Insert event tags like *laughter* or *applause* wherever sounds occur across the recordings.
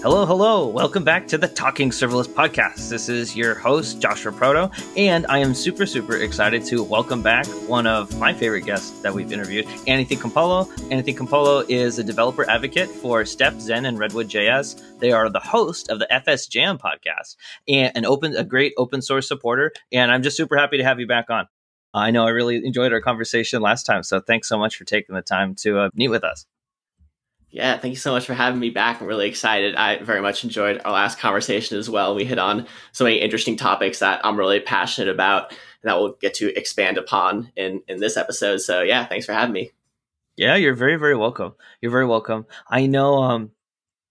Hello, hello. Welcome back to the Talking Serverless podcast. This is your host, Joshua Proto, and I am super, super excited to welcome back one of my favorite guests that we've interviewed, Anthony Campolo. Anthony Campolo is a developer advocate for StepZen, and Redwood JS. They are the host of the FS Jam podcast and an open, a great open source supporter. And I'm just super happy to have you back on. I know I really enjoyed our conversation last time, so thanks so much for taking the time to uh, meet with us. Yeah, thank you so much for having me back. I'm really excited. I very much enjoyed our last conversation as well. We hit on so many interesting topics that I'm really passionate about and that we'll get to expand upon in, in this episode. So yeah, thanks for having me. Yeah, you're very, very welcome. You're very welcome. I know um,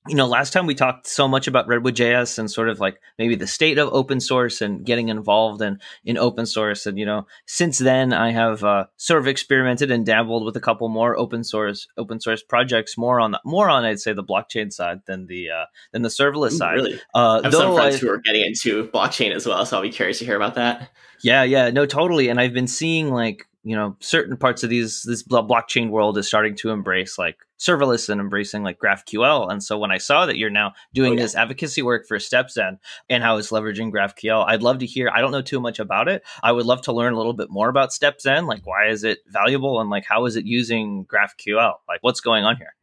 you know, last time we talked so much about Redwood JS and sort of like maybe the state of open source and getting involved in, in open source. And, you know, since then I have uh, sort of experimented and dabbled with a couple more open source, open source projects, more on, the, more on, I'd say the blockchain side than the, uh, than the serverless Ooh, side. Really? Uh, I have some friends I, who are getting into blockchain as well. So I'll be curious to hear about that. Yeah. Yeah. No, totally. And I've been seeing like, you know certain parts of these this blockchain world is starting to embrace like serverless and embracing like GraphQL. And so when I saw that you're now doing oh, yeah. this advocacy work for StepZen and how it's leveraging GraphQL, I'd love to hear. I don't know too much about it. I would love to learn a little bit more about StepZen. Like, why is it valuable and like how is it using GraphQL? Like, what's going on here?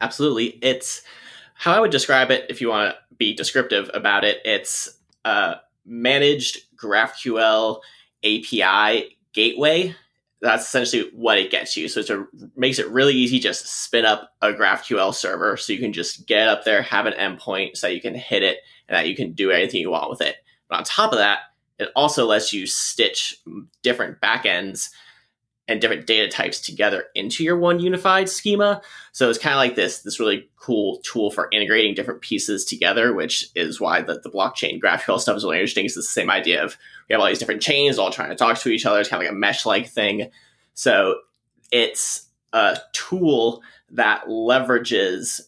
Absolutely. It's how I would describe it if you want to be descriptive about it. It's a managed GraphQL API gateway that's essentially what it gets you. So it makes it really easy just spin up a GraphQL server so you can just get up there, have an endpoint so you can hit it and that you can do anything you want with it. But on top of that, it also lets you stitch different backends and different data types together into your one unified schema. So it's kind of like this this really cool tool for integrating different pieces together, which is why the, the blockchain GraphQL stuff is really interesting. It's the same idea of we have all these different chains all trying to talk to each other. It's kind of like a mesh like thing. So it's a tool that leverages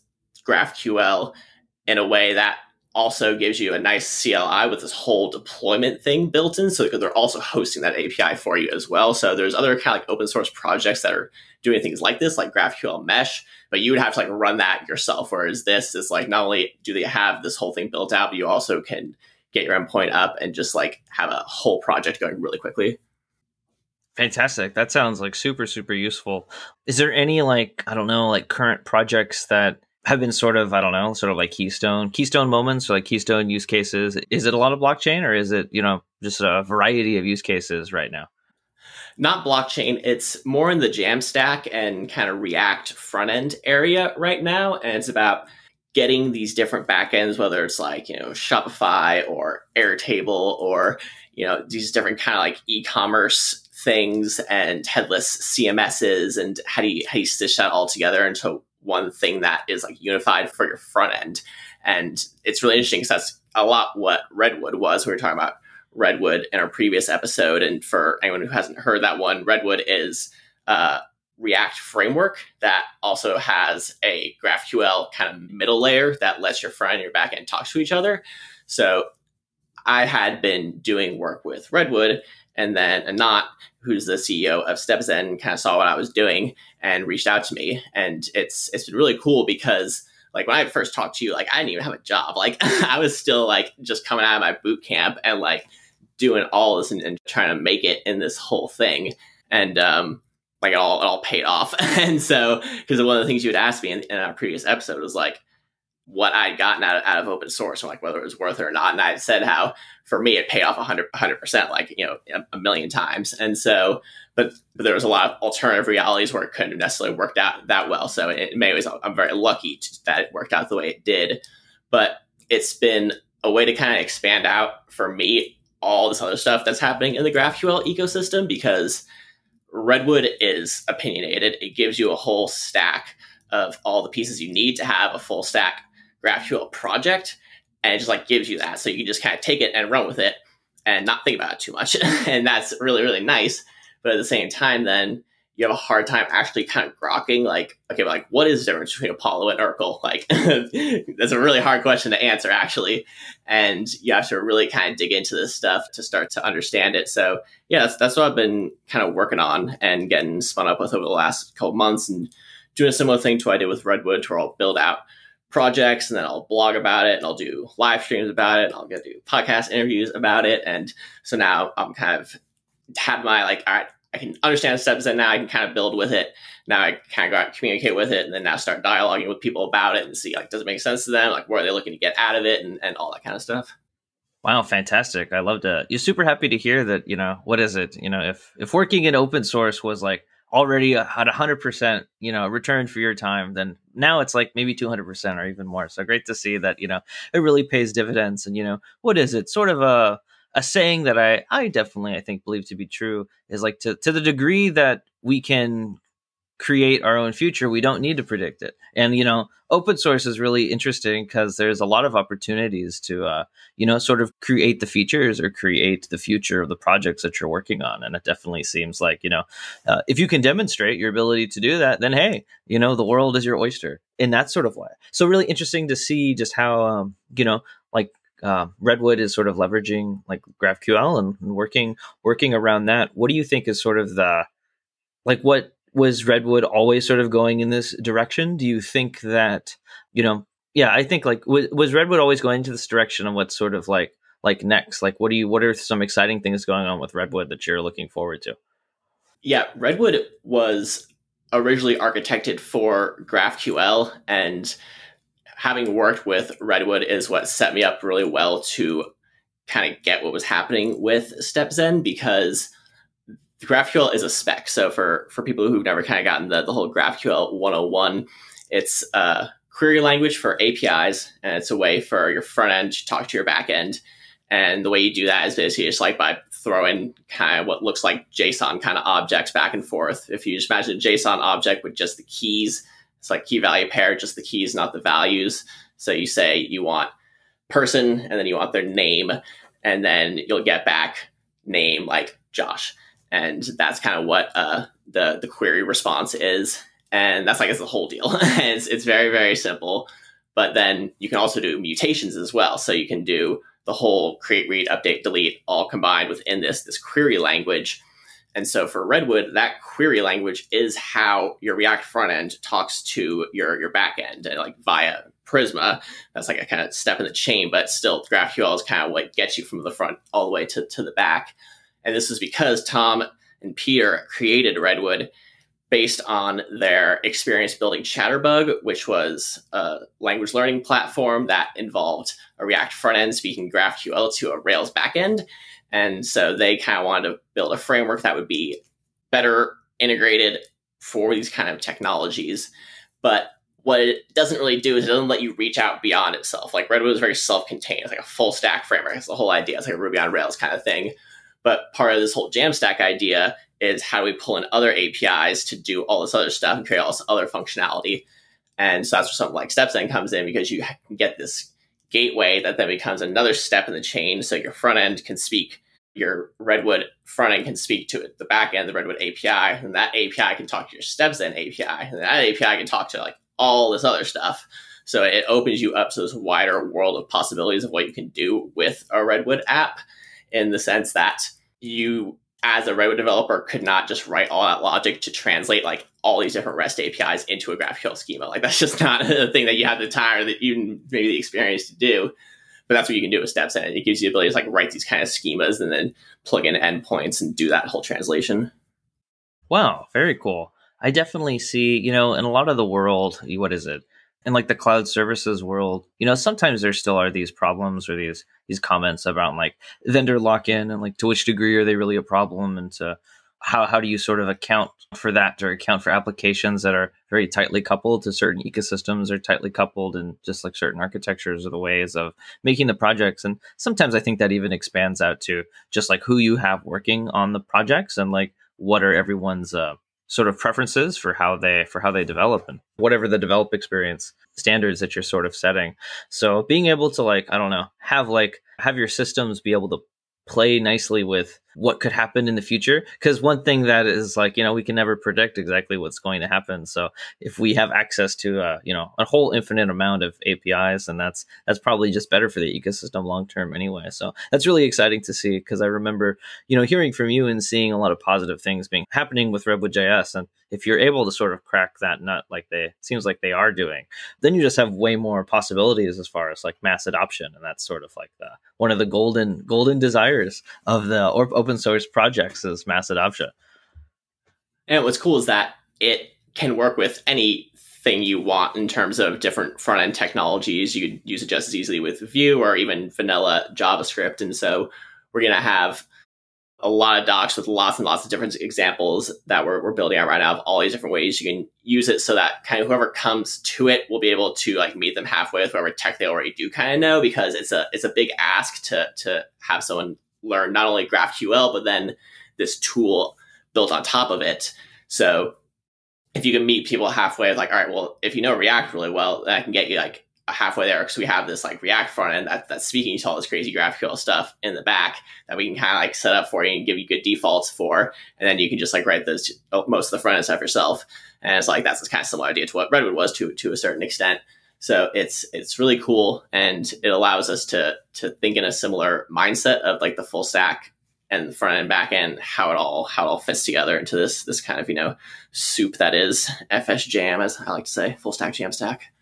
GraphQL in a way that also gives you a nice CLI with this whole deployment thing built in. So they're also hosting that API for you as well. So there's other kind of like open source projects that are doing things like this, like GraphQL Mesh, but you would have to like run that yourself. Whereas this is like not only do they have this whole thing built out, but you also can get your endpoint up and just like have a whole project going really quickly. Fantastic. That sounds like super, super useful. Is there any like, I don't know, like current projects that have been sort of I don't know, sort of like keystone keystone moments or like keystone use cases. Is it a lot of blockchain or is it you know just a variety of use cases right now? Not blockchain. It's more in the Jamstack and kind of React front end area right now, and it's about getting these different backends, whether it's like you know Shopify or Airtable or you know these different kind of like e-commerce things and headless CMSs, and how do you how do you stitch that all together into one thing that is like unified for your front end. And it's really interesting because that's a lot what Redwood was. We were talking about Redwood in our previous episode. And for anyone who hasn't heard that one, Redwood is a React framework that also has a GraphQL kind of middle layer that lets your front and your back end talk to each other. So I had been doing work with Redwood and then Anat, who's the CEO of StepZen, kind of saw what I was doing and reached out to me. And it's it's been really cool because like when I first talked to you, like I didn't even have a job. *laughs* Like I was still like just coming out of my boot camp and like doing all this and, and trying to make it in this whole thing. And um like it all it all paid off. *laughs* and so because one of the things you had asked me in, in our previous episode was like what I'd gotten out of, out of open source and like whether it was worth it or not. And I said how for me it paid off 100 percent, like you know a, a, million times. And so, but but there was a lot of alternative realities where it couldn't have necessarily worked out that well. So in many ways, I'm very lucky to, that it worked out the way it did. But it's been a way to kind of expand out for me all this other stuff that's happening in the GraphQL ecosystem because Redwood is opinionated. It gives you a whole stack of all the pieces you need to have a full stack GraphQL project, and it just like gives you that, so you can just kind of take it and run with it and not think about it too much, *laughs* and that's really really nice. But at the same time, then you have a hard time actually kind of grokking like, okay, like what is the difference between Apollo and urql? *laughs* Like *laughs* that's a really hard question to answer actually. And you have to really kind of dig into this stuff to start to understand it. So yeah, that's that's what I've been kind of working on and getting spun up with over the last couple months and doing a similar thing to what I did with Redwood to where I'll build out projects and then I'll blog about it and I'll do live streams about it and I'll go do podcast interviews about it. And so now I'm kind of had my like, right, I can understand the steps and now I can kind of build with it. Now I kind of go out and communicate with it and then now start dialoguing with people about it and see like, does it make sense to them? Like, what are they looking to get out of it and, and all that kind of stuff. Wow, fantastic. I love to, you're super happy to hear that, you know, what is it? You know, if, if working in open source was like, already at 100% you know return for your time then now it's like maybe 200% or even more. So great to see that you know it really pays dividends. And you know what is it? Sort of a a saying that i i definitely i think believe to be true is like to to the degree that we can create our own future we don't need to predict it. And you know open source is really interesting because there's a lot of opportunities to uh, you know sort of create the features or create the future of the projects that you're working on. And it definitely seems like you know uh, if you can demonstrate your ability to do that then hey you know the world is your oyster. In that sort of way so really interesting to see just how um, you know like uh, Redwood is sort of leveraging like GraphQL and, and working working around that. What do you think is sort of the like what was Redwood always sort of going in this direction? Do you think that you know? Yeah, I think like was, was Redwood always going into this direction, and what's sort of like like next? Like, what do you? What are some exciting things going on with Redwood that you're looking forward to? Yeah, Redwood was originally architected for GraphQL, and having worked with Redwood is what set me up really well to kind of get what was happening with StepZen because GraphQL is a spec. So for for people who've never kind of gotten the, the whole GraphQL 101, it's a query language for APIs, and it's a way for your front end to talk to your back end. And the way you do that is basically just like by throwing kind of what looks like JSON kind of objects back and forth. If you just imagine a JSON object with just the keys, it's like key value pair, just the keys, not the values. So you say you want person, and then you want their name, and then you'll get back name like Josh and that's kind of what uh, the the query response is, and that's like it's the whole deal. *laughs* it's it's very very simple, but then you can also do mutations as well. So you can do the whole create, read, update, delete all combined within this this query language. And so for Redwood, that query language is how your React front end talks to your your back end, and like via Prisma. That's like a kind of step in the chain, but still GraphQL is kind of what gets you from the front all the way to, to the back. And this is because Tom and Peter created Redwood based on their experience building Chatterbug, which was a language learning platform that involved a React front end speaking GraphQL to a Rails backend. And so they kind of wanted to build a framework that would be better integrated for these kind of technologies. But what it doesn't really do is it doesn't let you reach out beyond itself. Like Redwood is very self-contained. It's like a full stack framework. It's the whole idea. It's like a Ruby on Rails kind of thing. But part of this whole Jamstack idea is how do we pull in other APIs to do all this other stuff and create all this other functionality. And so that's where something like StepZen comes in because you get this gateway that then becomes another step in the chain. So your front end can speak, your Redwood front end can speak to it, the back end, the Redwood API, and that API can talk to your StepZen API, and that API can talk to like all this other stuff. So it opens you up to this wider world of possibilities of what you can do with a Redwood app in the sense that you as a Redwood developer could not just write all that logic to translate like all these different REST APIs into a GraphQL schema. Like that's just not *laughs* a thing that you have the time or that you maybe the experience to do. But that's what you can do with steps, and it gives you the ability to like write these kind of schemas and then plug in endpoints and do that whole translation. Wow, very cool. I definitely see, you know, in a lot of the world, what is it? In like the cloud services world, you know, sometimes there still are these problems or these these comments about like vendor lock in and like to which degree are they really a problem and to how how do you sort of account for that or account for applications that are very tightly coupled to certain ecosystems or tightly coupled and just like certain architectures or the ways of making the projects? And sometimes i think that even expands out to just like who you have working on the projects and like what are everyone's uh, sort of preferences for how they for how they develop and whatever the develop experience standards that you're sort of setting. So being able to like i don't know have like have your systems be able to play nicely with what could happen in the future. Because one thing that is like, you know, we can never predict exactly what's going to happen. So if we have access to, uh, you know, a whole infinite amount of APIs, and that's that's probably just better for the ecosystem long term anyway. So that's really exciting to see because I remember, you know, hearing from you and seeing a lot of positive things being happening with Redwood.js. And if you're able to sort of crack that nut like they seems like they are doing, then you just have way more possibilities as far as like mass adoption. And that's sort of like the one of the golden golden desires of the open source projects is mass adoption. And what's cool is that it can work with anything you want in terms of different front end technologies. You could use it just as easily with Vue or even vanilla JavaScript. And so we're going to have a lot of docs with lots and lots of different examples that we're, we're building out right now of all these different ways you can use it so that kind of whoever comes to it will be able to like meet them halfway with whatever tech they already do kind of know because it's a it's a big ask to to have someone learn not only GraphQL but then this tool built on top of it. So if you can meet people halfway, like, all right, well, if you know React really well, I can get you like halfway there because we have this like React front end that, that's speaking to all this crazy GraphQL stuff in the back that we can kind of like set up for you and give you good defaults for, and then you can just like write those oh, most of the front end stuff yourself. And it's like that's kind of similar idea to what Redwood was to to a certain extent. So it's it's really cool, and it allows us to to think in a similar mindset of like the full stack and front end back end how it all how it all fits together into this this kind of you know soup that is FS Jam as I like to say full stack Jam stack.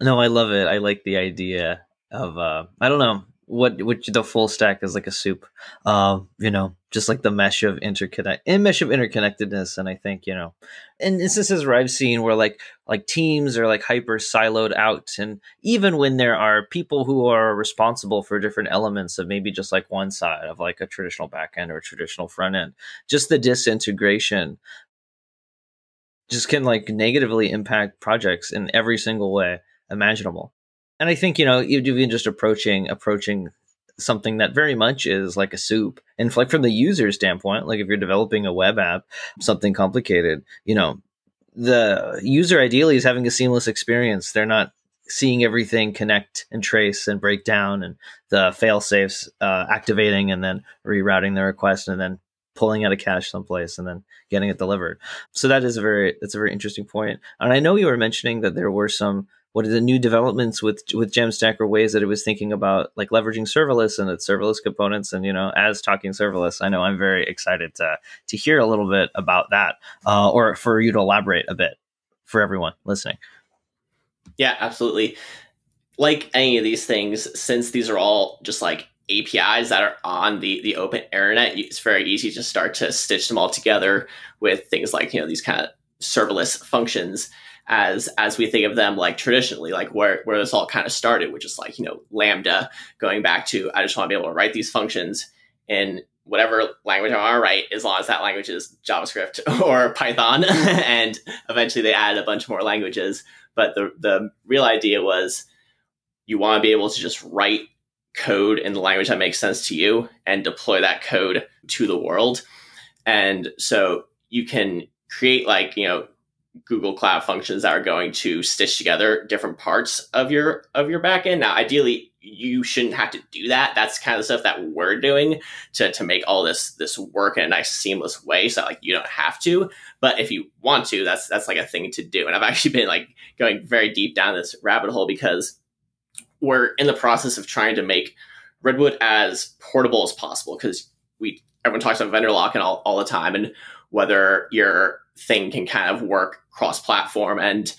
No, I love it. I like the idea of uh I don't know what which the full stack is like a soup. Uh, you know, just like the mesh of interconnect and mesh of interconnectedness. And I think, you know, and instances where I've seen where like like teams are like hyper siloed out and even when there are people who are responsible for different elements of maybe just like one side of like a traditional backend or a traditional front end, just the disintegration just can like negatively impact projects in every single way imaginable. And I think you know even just approaching approaching something that very much is like a soup, and like from the user standpoint, like if you're developing a web app, something complicated, you know, the user ideally is having a seamless experience. They're not seeing everything connect and trace and break down and the fail safes uh, activating and then rerouting the request and then pulling out a cache someplace and then getting it delivered. So that is a very that's a very interesting point. And I know you were mentioning that there were some what are the new developments with with Jamstack or ways that it was thinking about like leveraging serverless and its serverless components and you know as talking serverless I know I'm very excited to to hear a little bit about that uh, or for you to elaborate a bit for everyone listening. Yeah, absolutely. Like any of these things, since these are all just like APIs that are on the the open internet, it's very easy to start to stitch them all together with things like you know these kind of serverless functions as as we think of them like traditionally, like where where this all kind of started, which is like you know Lambda going back to I just want to be able to write these functions in whatever language I want to write, as long as that language is JavaScript *laughs* or Python, *laughs* and eventually they added a bunch more languages. But the the real idea was you want to be able to just write code in the language that makes sense to you and deploy that code to the world. And so you can create like, you know, Google Cloud functions that are going to stitch together different parts of your of your backend. Now, ideally, you shouldn't have to do that. That's kind of the stuff that we're doing to, to make all this this work in a nice seamless way. So like you don't have to, but if you want to, that's that's like a thing to do. And I've actually been like going very deep down this rabbit hole because we're in the process of trying to make Redwood as portable as possible because we everyone talks about vendor lock and all, all the time and whether your thing can kind of work cross platform. And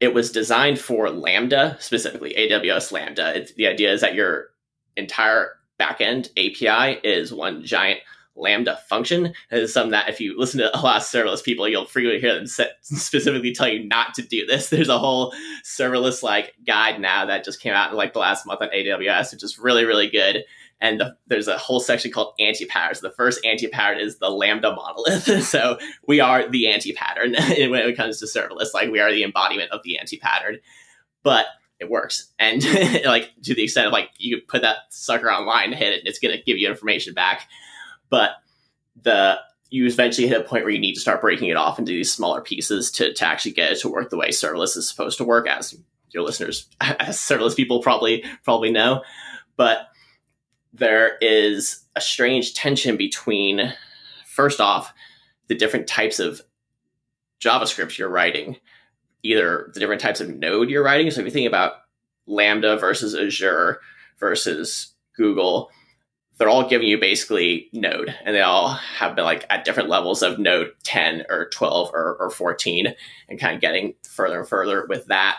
it was designed for Lambda, specifically AWS Lambda. It's, the idea is that your entire backend API is one giant Lambda function. And it's something that if you listen to a lot of serverless people, you'll frequently hear them specifically tell you not to do this. *laughs* There's a whole serverless like guide now that just came out in like the last month on AWS, which is really, really good and the, there's a whole section called anti-patterns. The first anti-pattern is the Lambda monolith. *laughs* so we are the anti-pattern *laughs* when it comes to serverless. Like we are the embodiment of the anti-pattern, but it works. And *laughs* like to the extent of like you put that sucker online, hit it, it's going to give you information back. But the you eventually hit a point where you need to start breaking it off into these smaller pieces to, to actually get it to work the way serverless is supposed to work as your listeners as serverless people probably probably know but there is a strange tension between, first off, the different types of JavaScript you're writing, either the different types of node you're writing. So if you think about Lambda versus Azure versus Google, they're all giving you basically node and they all have been like at different levels of node 10 or 12 or, or 14 and kind of getting further and further with that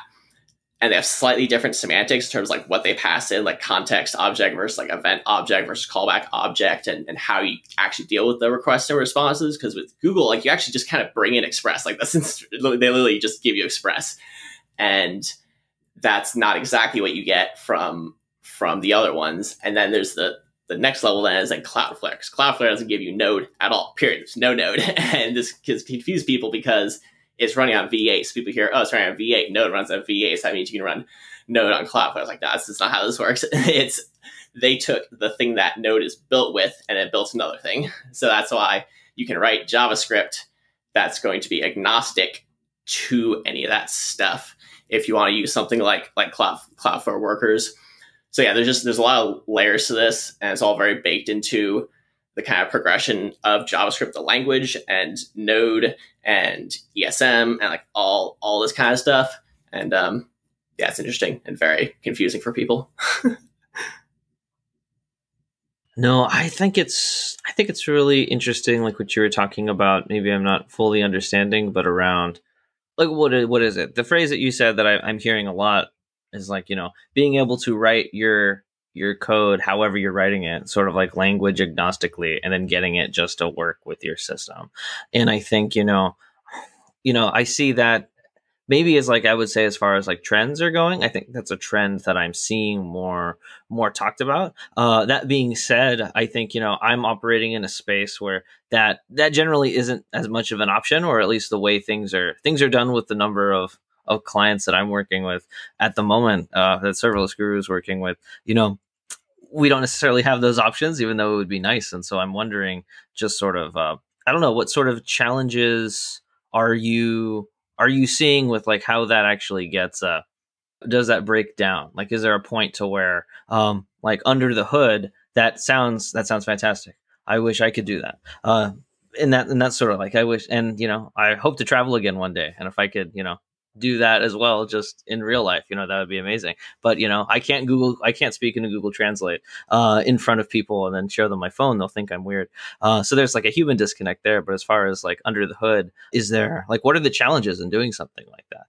and they have slightly different semantics in terms of like what they pass in, like context object versus like event object versus callback object, and, and how you actually deal with the requests and responses. Because with Google, like you actually just kind of bring in Express, like that's *laughs* they literally just give you Express, and that's not exactly what you get from from the other ones. And then there's the the next level then is like Cloudflare. Because Cloudflare doesn't give you Node at all. Period. There's no Node, *laughs* and this confuses people because it's running on V8. So people hear, oh, it's running on V8. Node runs on V8. So that means you can run Node on Cloudflare. I was like, no, that's not how this works. *laughs* it's they took the thing that Node is built with and it built another thing. So that's why you can write JavaScript that's going to be agnostic to any of that stuff. If you want to use something like like Cloud Cloudflare Workers. So yeah, there's just there's a lot of layers to this, and it's all very baked into the kind of progression of JavaScript, the language, and Node and ESM, and like all all this kind of stuff. And um, yeah, it's interesting and very confusing for people. *laughs* no, I think it's I think it's really interesting, like what you were talking about. Maybe I'm not fully understanding, but around like what is, what is it? The phrase that you said that I, I'm hearing a lot is like you know being able to write your your code however you're writing it sort of like language agnostically and then getting it just to work with your system. And i think you know you know i see that maybe as like i would say as far as like trends are going i think that's a trend that i'm seeing more more talked about. Uh, that being said i think you know i'm operating in a space where that that generally isn't as much of an option or at least the way things are things are done with the number of of clients that I'm working with at the moment, uh, that serverless guru is working with, you know, we don't necessarily have those options, even though it would be nice. And so I'm wondering, just sort of, uh, I don't know, what sort of challenges are you are you seeing with like how that actually gets uh does that break down? Like, is there a point to where, um, like under the hood, that sounds that sounds fantastic. I wish I could do that. Uh, and that and that's sort of like I wish, and you know, I hope to travel again one day. And if I could, you know, do that as well just in real life you know that would be amazing but you know i can't google i can't speak into google translate uh, in front of people and then show them my phone they'll think i'm weird uh, so there's like a human disconnect there but as far as like under the hood is there like what are the challenges in doing something like that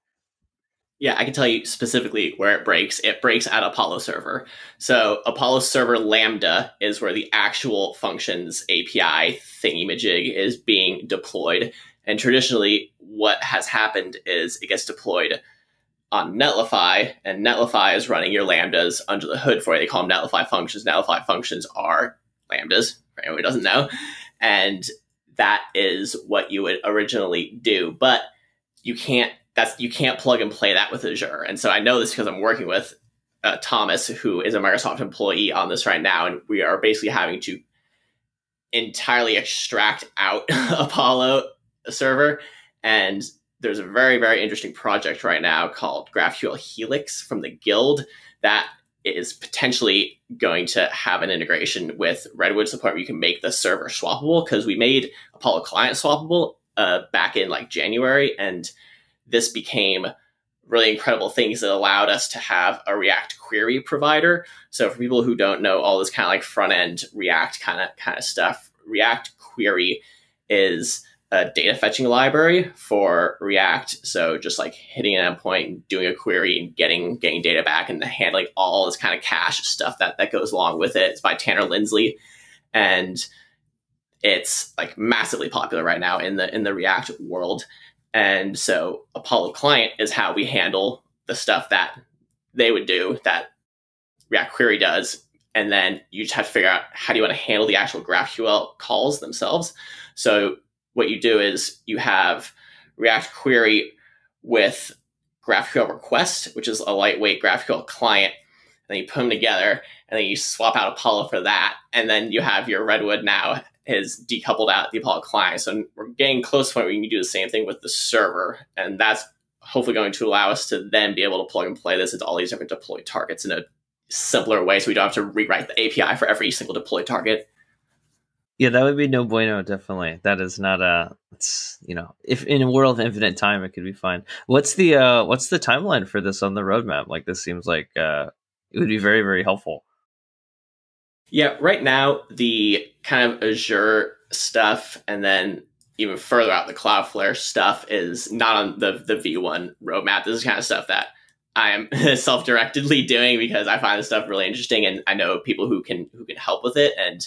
yeah, I can tell you specifically where it breaks. It breaks at Apollo server. So Apollo server Lambda is where the actual functions API thingy majig is being deployed. And traditionally, what has happened is it gets deployed on Netlify, and Netlify is running your lambdas under the hood for you. They call them Netlify functions. Netlify functions are lambdas, for anyone who doesn't know. And that is what you would originally do. But you can't that's you can't plug and play that with Azure. And so I know this because I'm working with uh, Thomas, who is a Microsoft employee on this right now, and we are basically having to entirely extract out *laughs* Apollo server. And there's a very, very interesting project right now called GraphQL Helix from the Guild that is potentially going to have an integration with Redwood support where you can make the server swappable because we made Apollo Client swappable uh, back in like January. And this became really incredible things that allowed us to have a React query provider. So for people who don't know all this kind of like front end React kind of kind of stuff, React query is a data fetching library for React. So just like hitting an endpoint, doing a query, and getting getting data back, and handling all this kind of cache stuff that that goes along with it. It's by Tanner Linsley, and it's like massively popular right now in the in the React world. And so Apollo Client is how we handle the stuff that they would do that React Query does. And then you just have to figure out how do you want to handle the actual GraphQL calls themselves. So what you do is you have React Query with GraphQL Request, which is a lightweight GraphQL client. And then you put them together, and then you swap out Apollo for that, and then you have your Redwood now is decoupled out the Apollo client. So we're getting close to the point where you can do the same thing with the server, and that's hopefully going to allow us to then be able to plug and play this into all these different deploy targets in a simpler way so we don't have to rewrite the API for every single deploy target. Yeah, that would be no bueno. Definitely, that is not a. It's you know, if in a world of infinite time, it could be fine. What's the uh what's the timeline for this on the roadmap? Like this seems like uh it would be very very helpful. Yeah, right now the kind of Azure stuff, and then even further out the Cloudflare stuff is not on the the V1 roadmap. This is kind of stuff that I am *laughs* self directedly doing because I find this stuff really interesting, and I know people who can who can help with it and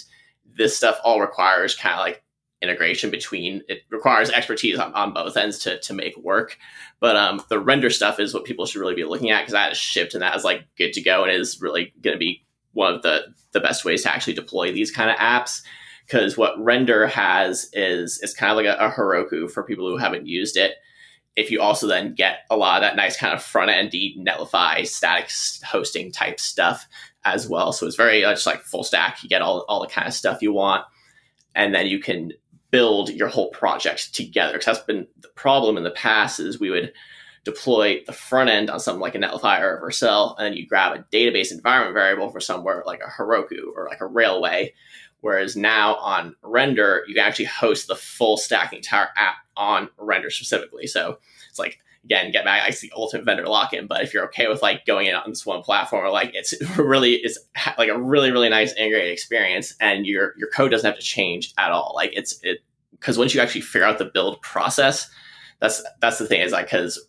this stuff all requires kind of like integration between it requires expertise on, on both ends to, to make work. But um, the render stuff is what people should really be looking at because that is shipped and that is like good to go and is really going to be one of the the best ways to actually deploy these kind of apps. Because what render has is it's kind of like a, a heroku for people who haven't used it. If you also then get a lot of that nice kind of front endy netlify static hosting type stuff as well. So it's very much like full stack. You get all, all the kind of stuff you want. And then you can build your whole project together. Because that's been the problem in the past is we would deploy the front end on something like a Netlify or a Vercel, and then you grab a database environment variable for somewhere like a Heroku or like a Railway. Whereas now on render, you can actually host the full stack, the entire app on render specifically. So it's like again, get back. I see ultimate vendor lock in, but if you're okay with like going in on this one platform, or like it's *laughs* really it's like a really really nice integrated experience, and your your code doesn't have to change at all. Like it's it because once you actually figure out the build process, that's that's the thing is like because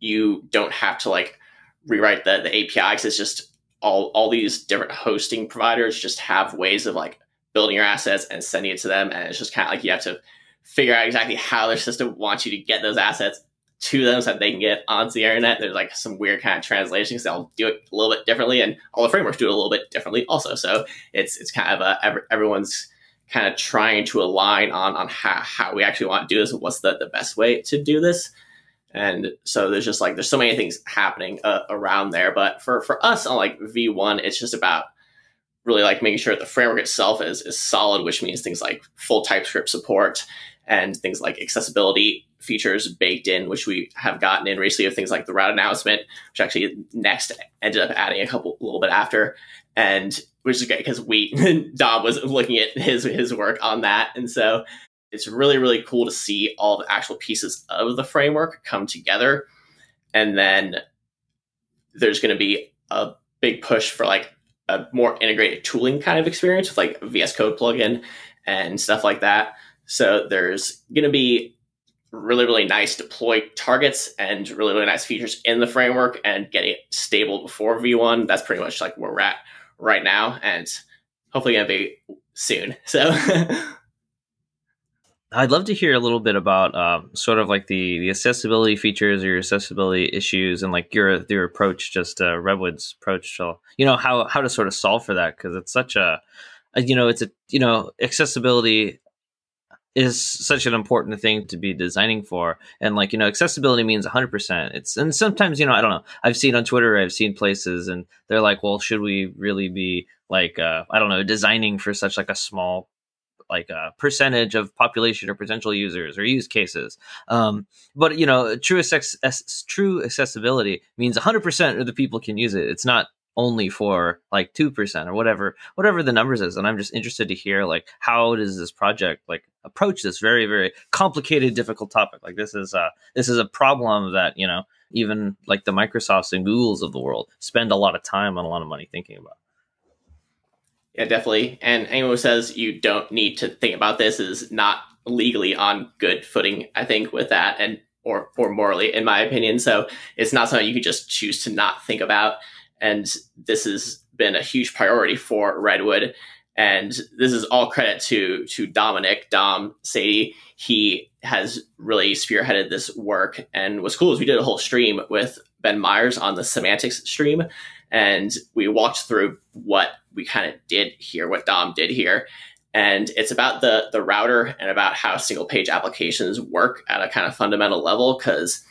you don't have to like rewrite the the API because it's just all all these different hosting providers just have ways of like building your assets and sending it to them, and it's just kind of like you have to figure out exactly how their system wants you to get those assets to them so that they can get onto the internet. There's like some weird kind of translation because they'll do it a little bit differently, and all the frameworks do it a little bit differently also. So it's it's kind of a, every, everyone's kind of trying to align on on how, how we actually want to do this and what's the, the best way to do this. And so there's just like there's so many things happening uh, around there. But for for us on like V1, it's just about really like making sure the framework itself is is solid, which means things like full TypeScript support and things like accessibility features baked in, which we have gotten in recently of things like the route announcement, which actually next ended up adding a couple a little bit after, and which is great because we *laughs* Dom was looking at his his work on that, and so it's really really cool to see all the actual pieces of the framework come together, and then there's going to be a big push for like a more integrated tooling kind of experience with like VS Code plugin and stuff like that. So there's going to be really, really nice deploy targets and really, really nice features in the framework and getting it stable before V1. That's pretty much like where we're at right now and hopefully going to be soon. *laughs* So I'd love to hear a little bit about um, sort of like the, the accessibility features or your accessibility issues and like your your approach, just uh, Redwood's approach. So, you know how how to sort of solve for that because it's such a, a, you know it's a you know accessibility is such an important thing to be designing for. And like you know accessibility means 100% it's and sometimes you know i don't know. I've seen on twitter i've seen places and they're like well should we really be like uh, i don't know designing for such like a small like a uh, percentage of population or potential users or use cases? Um, but you know true, access- true accessibility means 100% of the people can use it. It's not only for like 2% or whatever whatever the numbers is. And i'm just interested to hear like how does this project like approach this very very complicated difficult topic? Like this is uh this is a problem that you know even like the microsofts and googles of the world spend a lot of time and a lot of money thinking about. Yeah definitely. And anyone who says you don't need to think about this is not legally on good footing i think with that and or or morally in my opinion. So it's not something you can just choose to not think about and this has been a huge priority for Redwood. And this is all credit to to Dominic Dom Saadi. He has really spearheaded this work. And what's cool is we did a whole stream with Ben Myers on the Some Antics stream, and we walked through what we kind of did here, what Dom did here. And it's about the the router and about how single page applications work at a kind of fundamental level. Because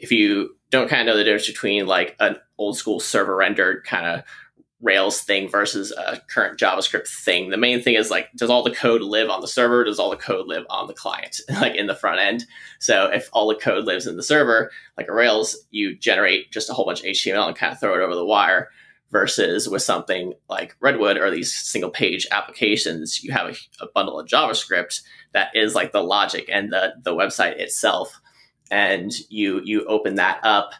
if you don't kind of know the difference between like an old school server rendered kind of Rails thing versus a current JavaScript thing. The main thing is like, does all the code live on the server? Does all the code live on the client, *laughs* like in the front end? So if all the code lives in the server, like a Rails, you generate just a whole bunch of HTML and kind of throw it over the wire. versus with something like Redwood or these single page applications, you have a, a, bundle of JavaScript that is like the logic and the, the website itself. And you you open that up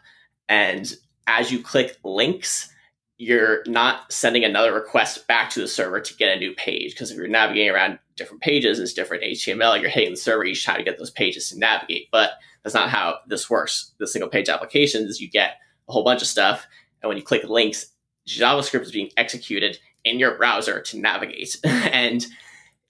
and as you click links, you're not sending another request back to the server to get a new page. Because if you're navigating around different pages, it's different HTML, you're hitting the server each time to get those pages to navigate. But that's not how this works. The single page applications, you get a whole bunch of stuff. And when you click links, JavaScript is being executed in your browser to navigate. *laughs* and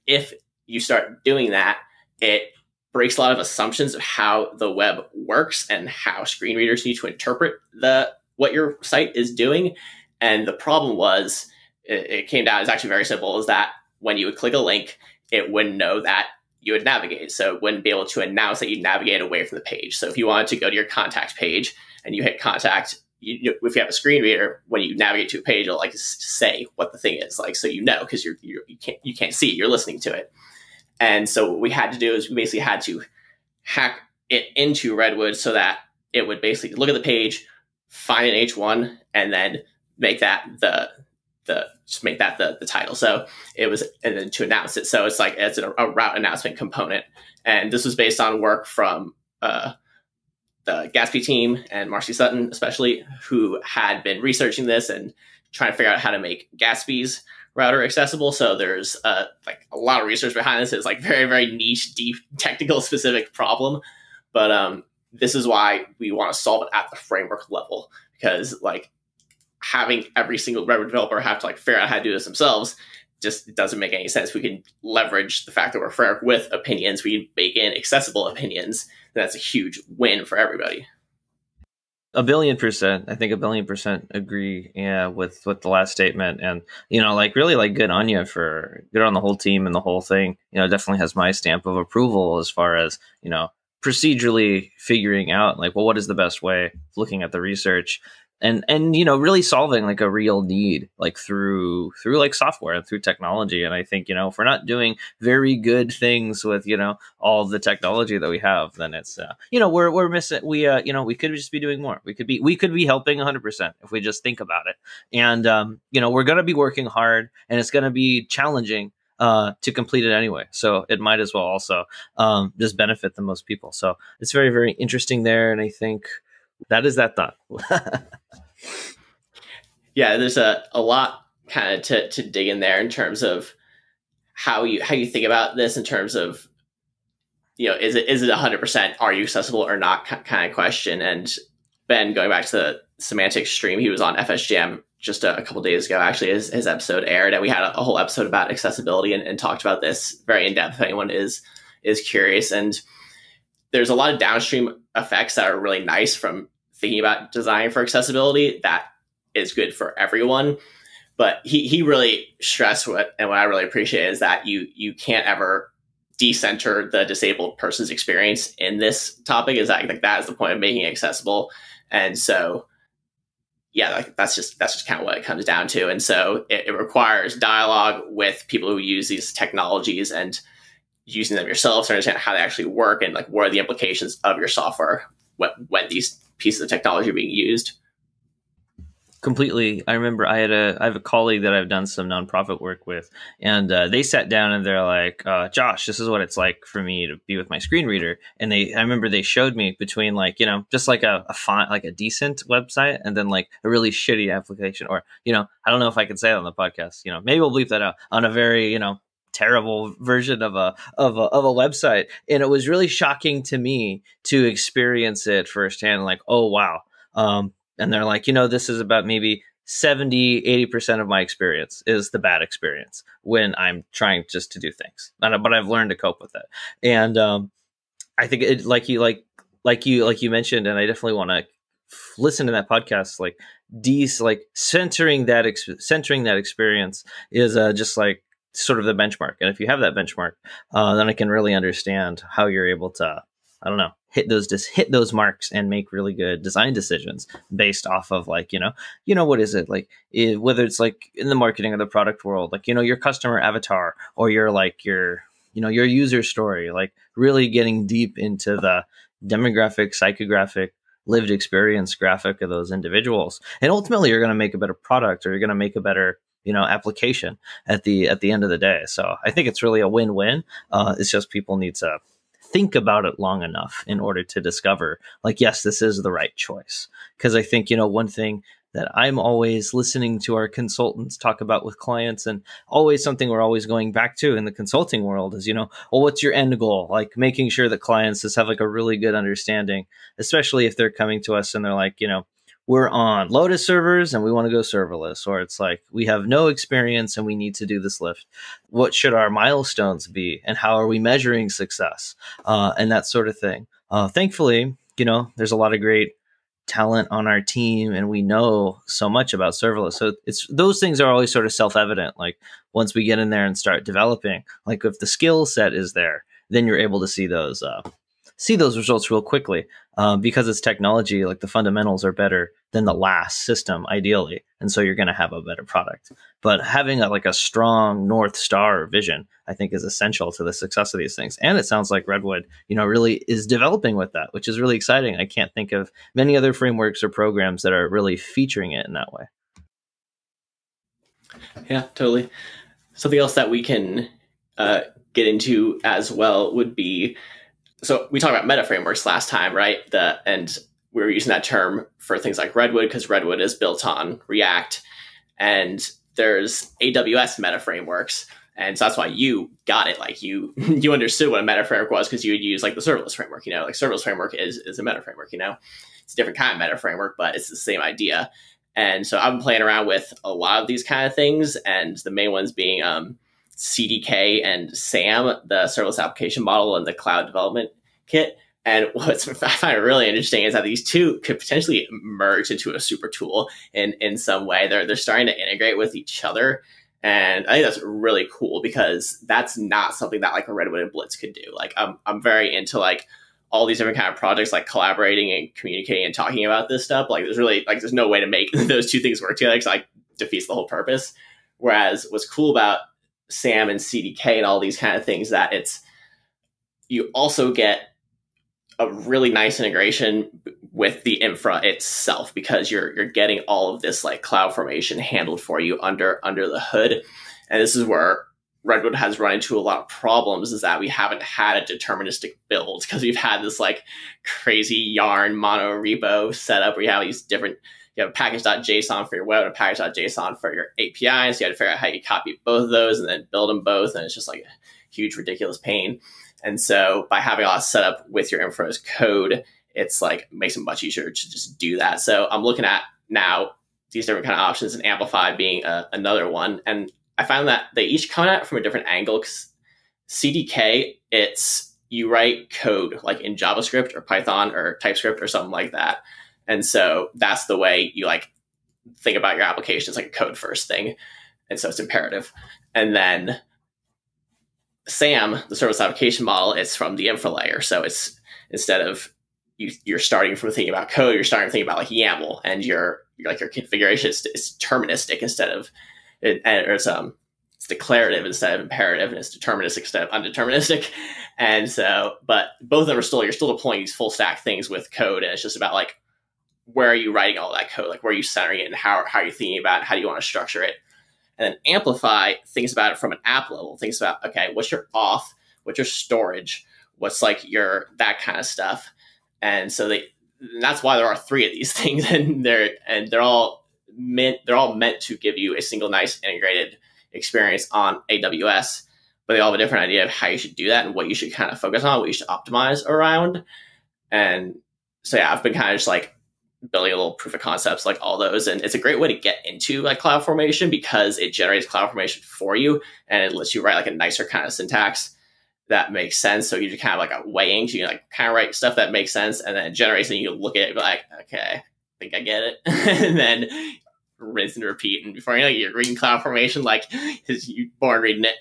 if you start doing that, it breaks a lot of assumptions of how the web works and how screen readers need to interpret the what your site is doing. And the problem was it, it came down, it's actually very simple, is that when you would click a link, it wouldn't know that you would navigate. So it wouldn't be able to announce that you navigate away from the page. So if you wanted to go to your contact page and you hit contact, you, if you have a screen reader, when you navigate to a page, it'll like say what the thing is, like so you know because you're, you're you can't you can't see it, you're listening to it. And so what we had to do is we basically had to hack it into Redwood so that it would basically look at the page, find an H1, and then make that the the just make that the, the title. So it was and then to announce it. So it's like it's a, a route announcement component. And this was based on work from uh, the Gatsby team and Marcy Sutton, especially, who had been researching this and trying to figure out how to make Gatsby's router accessible. So there's uh, like a lot of research behind this. It's like very, very niche, deep, *laughs* technical specific problem. But um, this is why we want to solve it at the framework level because like having every single Redwood developer have to like figure out how to do this themselves just doesn't make any sense. We can leverage the fact that we're framework with opinions. We bake in accessible opinions. That's a huge win for everybody. A billion percent. I think a billion percent agree. Yeah, with with the last statement, and you know, like really, like good on you for good on the whole team and the whole thing. You know, definitely has my stamp of approval as far as you know procedurally figuring out like well what is the best way looking at the research and and you know really solving like a real need like through through like software and through technology and i think you know if we're not doing very good things with you know all the technology that we have then it's uh, you know we're we're missing we uh you know we could just be doing more we could be we could be helping 100% if we just think about it and um you know we're going to be working hard and it's going to be challenging uh, to complete it anyway. So it might as well also um, just benefit the most people. So it's very, very interesting there. And I think that is that thought. *laughs* yeah, there's a, a lot kind of to, to dig in there in terms of how you how you think about this in terms of you know is it is it 100% are you accessible or not kind of question and ben going back to the Some Antics stream he was on fsjam just a, a couple days ago actually his, his episode aired and we had a, a whole episode about accessibility and, and talked about this very in depth if anyone is is curious and there's a lot of downstream effects that are really nice from thinking about design for accessibility that is good for everyone. But he, he really stressed what and what I really appreciate is that you you can't ever decenter the disabled person's experience in this topic. Is that like that is the point of making it accessible. And so yeah, like that's just that's just kind of what it comes down to. And so it, it requires dialogue with people who use these technologies and using them yourself to understand how they actually work and like what are the implications of your software when, when these pieces of technology being used. Completely. I remember i had a i have a colleague that i've done some nonprofit work with and uh, they sat down and they're like uh, josh this is what it's like for me to be with my screen reader. And they i remember they showed me between like you know just like a, a font like a decent website and then like a really shitty application or you know i don't know if i can say it on the podcast you know maybe we'll bleep that out on a very you know terrible version of a of a of a website. And it was really shocking to me to experience it firsthand like oh wow. Um and they're like you know this is about maybe 70 80% of my experience is the bad experience when i'm trying just to do things. But i've learned to cope with it. And um i think it like you like like you like you mentioned and i definitely want to listen to that podcast like these like centering that ex- centering that experience is uh, just like sort of the benchmark. And if you have that benchmark, uh, then I can really understand how you're able to, I don't know, hit those just hit those marks and make really good design decisions based off of like you know you know what is it like it, whether it's like in the marketing or the product world like you know your customer avatar or your like your you know your user story like really getting deep into the demographic psychographic lived experience graphic of those individuals. And ultimately you're going to make a better product or you're going to make a better you know application at the at the end of the day. So i think it's really a win-win. Uh, it's just people need to think about it long enough in order to discover like yes this is the right choice. Because i think you know one thing that i'm always listening to our consultants talk about with clients and always something we're always going back to in the consulting world is you know well what's your end goal? Like making sure that clients just have like a really good understanding especially if they're coming to us and they're like you know we're on Lotus servers and we want to go serverless, or it's like we have no experience and we need to do this lift. What should our milestones be, and how are we measuring success, uh, and that sort of thing. Uh, thankfully, you know, there's a lot of great talent on our team, and we know so much about serverless. So it's those things are always sort of self evident. Like once we get in there and start developing, like if the skill set is there, then you're able to see those uh, see those results real quickly um, because it's technology. Like the fundamentals are better than the last system, ideally, and so you're going to have a better product. But having a, like a strong north star vision, I think, is essential to the success of these things. And it sounds like Redwood, you know, really is developing with that, which is really exciting. I can't think of many other frameworks or programs that are really featuring it in that way. Yeah, totally. Something else that we can uh, get into as well would be so we talked about meta frameworks last time, right? The and we were using that term for things like Redwood because Redwood is built on React, and there's AWS meta frameworks, and so that's why you got it. Like you *laughs* you understood what a meta framework was because you would use like the serverless framework. You know, like serverless framework is is a meta framework. You know, it's a different kind of meta framework, but it's the same idea. And so I've been playing around with a lot of these kind of things, and the main ones being um, CDK and SAM, the serverless application model and the cloud development kit. And *laughs* what's I find really interesting is that these two could potentially merge into a super tool in in some way. They're they're starting to integrate with each other. And I think that's really cool because that's not something that like a Redwood and Blitz could do. Like I'm I'm very into like all these different kind of projects like collaborating and communicating and talking about this stuff. Like there's really like there's no way to make *laughs* those two things work together because like defeats the whole purpose. Whereas what's cool about SAM and CDK and all these kind of things that it's you also get a really nice integration with the infra itself because you're you're getting all of this like cloud formation handled for you under under the hood. And this is where redwood has run into a lot of problems is that we haven't had a deterministic build because we've had this like crazy yarn mono repo setup where you have these different you have a package.json for your web and a package.json for your APIs. So you had to figure out how you copy both of those and then build them both. And it's just like a huge, ridiculous pain. And so by having all that set up with your infra as code, it's like makes it much easier to just do that. So I'm looking at now these different kind of options and Amplify being a, uh, another one. And I found that they each come at it from a different angle because CDK, it's you write code like in JavaScript or Python or TypeScript or something like that. And so that's the way you like think about your application. It's like a code first thing. And so it's imperative. And then SAM, the service application model, it's from the infra layer. So it's instead of you, you're starting from thinking about code, you're starting to think about like YAML, and your, your like your configuration is, is deterministic instead of it, or it's um it's declarative instead of imperative, and it's deterministic instead of undeterministic. *laughs* And so, but both of them are still you're still deploying these full stack things with code, and it's just about like where are you writing all that code, like where are you centering it, and how how are you thinking about it, how do you want to structure it. And then Amplify thinks about it from an app level, thinks about, okay, what's your auth? What's your storage? What's like your, that kind of stuff. And so they, and that's why there are three of these *laughs* things and they're, and they're all meant, they're all meant to give you a single nice integrated experience on AWS, but they all have a different idea of how you should do that and what you should kind of focus on, what you should optimize around. And so yeah, I've been kind of just like building a little proof of concepts like all those. And it's a great way to get into like cloud formation because it generates cloud formation for you and it lets you write like a nicer kind of syntax that makes sense. So you just kind of like a weighing so you like kind of write stuff that makes sense and then it generates and you look at it like okay i think i get it. *laughs* And then rinse and repeat. And before you know you're reading cloud formation like *laughs* you born reading it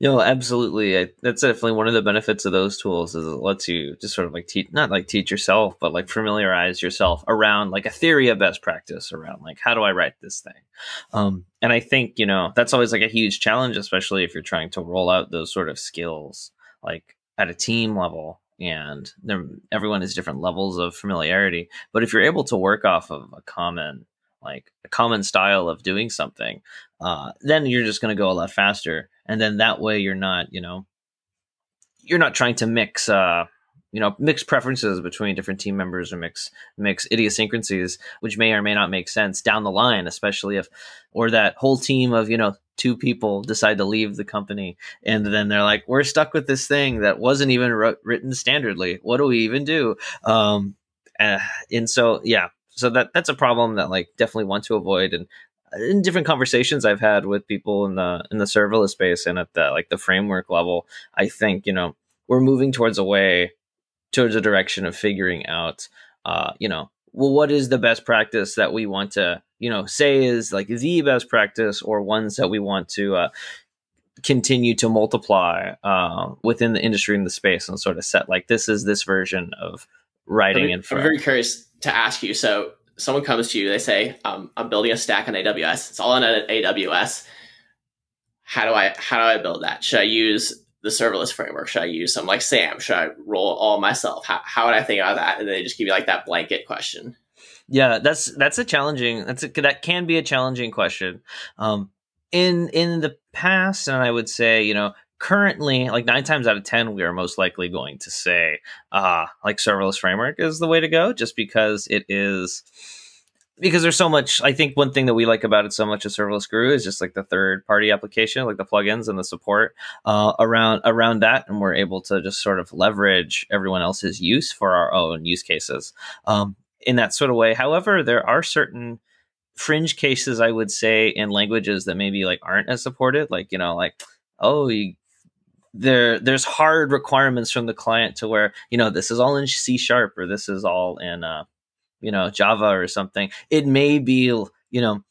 no, absolutely. I, that's definitely one of the benefits of those tools is it lets you just sort of like teach, not like teach yourself, but like familiarize yourself around like a theory of best practice around like how do I write this thing. Um, and I think you know that's always like a huge challenge, especially if you're trying to roll out those sort of skills like at a team level and everyone has different levels of familiarity. But if you're able to work off of a common like a common style of doing something, uh, then you're just going to go a lot faster. And then that way you're not, you know, you're not trying to mix, uh, you know, mix preferences between different team members or mix mix idiosyncrasies, which may or may not make sense down the line, especially if, or that whole team of you know two people decide to leave the company and then they're like, we're stuck with this thing that wasn't even written standardly. What do we even do? Um, uh, and so yeah, so that that's a problem that like definitely want to avoid and in different conversations I've had with people in the in the serverless space and at the like the framework level, I think you know we're moving towards a way towards a direction of figuring out, uh, you know, well, what is the best practice that we want to you know say is like the best practice or ones that we want to uh, continue to multiply uh, within the industry and the space and sort of set like this is this version of writing I'm, I'm very curious to ask you. So someone comes to you, they say, um, "I'm building a stack on AWS. It's all on AWS. How do I how do I build that? Should I use the serverless framework? Should I use something like SAM? Should I roll all myself? How how would I think about that? And they just give you like that blanket question. Yeah, that's that's a challenging. That's a, that can be a challenging question. Um, in in the past, and I would say, you know, currently like nine times out of ten we are most likely going to say uh like serverless framework is the way to go just because it is because there's so much i think one thing that we like about it so much of serverless guru is just like the third party application like the plugins and the support uh, around around that and we're able to just sort of leverage everyone else's use for our own use cases um, in that sort of way. However there are certain fringe cases i would say in languages that maybe like aren't as supported like you know like oh you there there's hard requirements from the client to where you know this is all in C sharp or this is all in uh, you know Java or something. It may be you know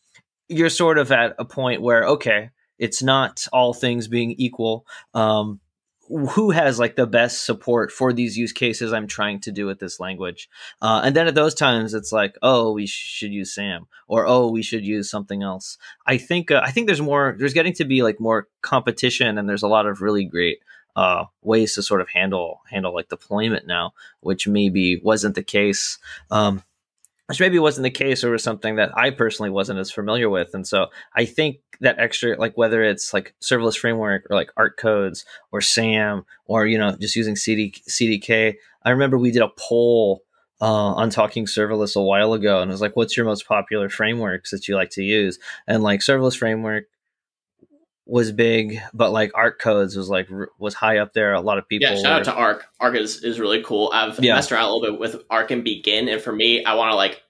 you're sort of at a point where okay, it's not all things being equal. Um, who has like the best support for these use cases I'm trying to do with this language. Uh, and then at those times, it's like, oh, we should use SAM, or oh, we should use something else. I think uh, I think there's more. There's getting to be like more competition, and there's a lot of really great uh, ways to sort of handle handle like deployment now, which maybe wasn't the case. Um, which maybe wasn't the case or was something that I personally wasn't as familiar with. And so I think that extra, like whether it's like serverless framework or like Arc Codes or SAM or, you know, just using CD, CDK. I remember we did a poll uh, on talking serverless a while ago and it was like, what's your most popular frameworks that you like to use? And like serverless framework was big, but like Arc Codes was like was high up there. A lot of people. Yeah, shout were, out to Arc. Arc is, is really cool. I've yeah. messed around a little bit with Arc and Begin, and for me, I want to like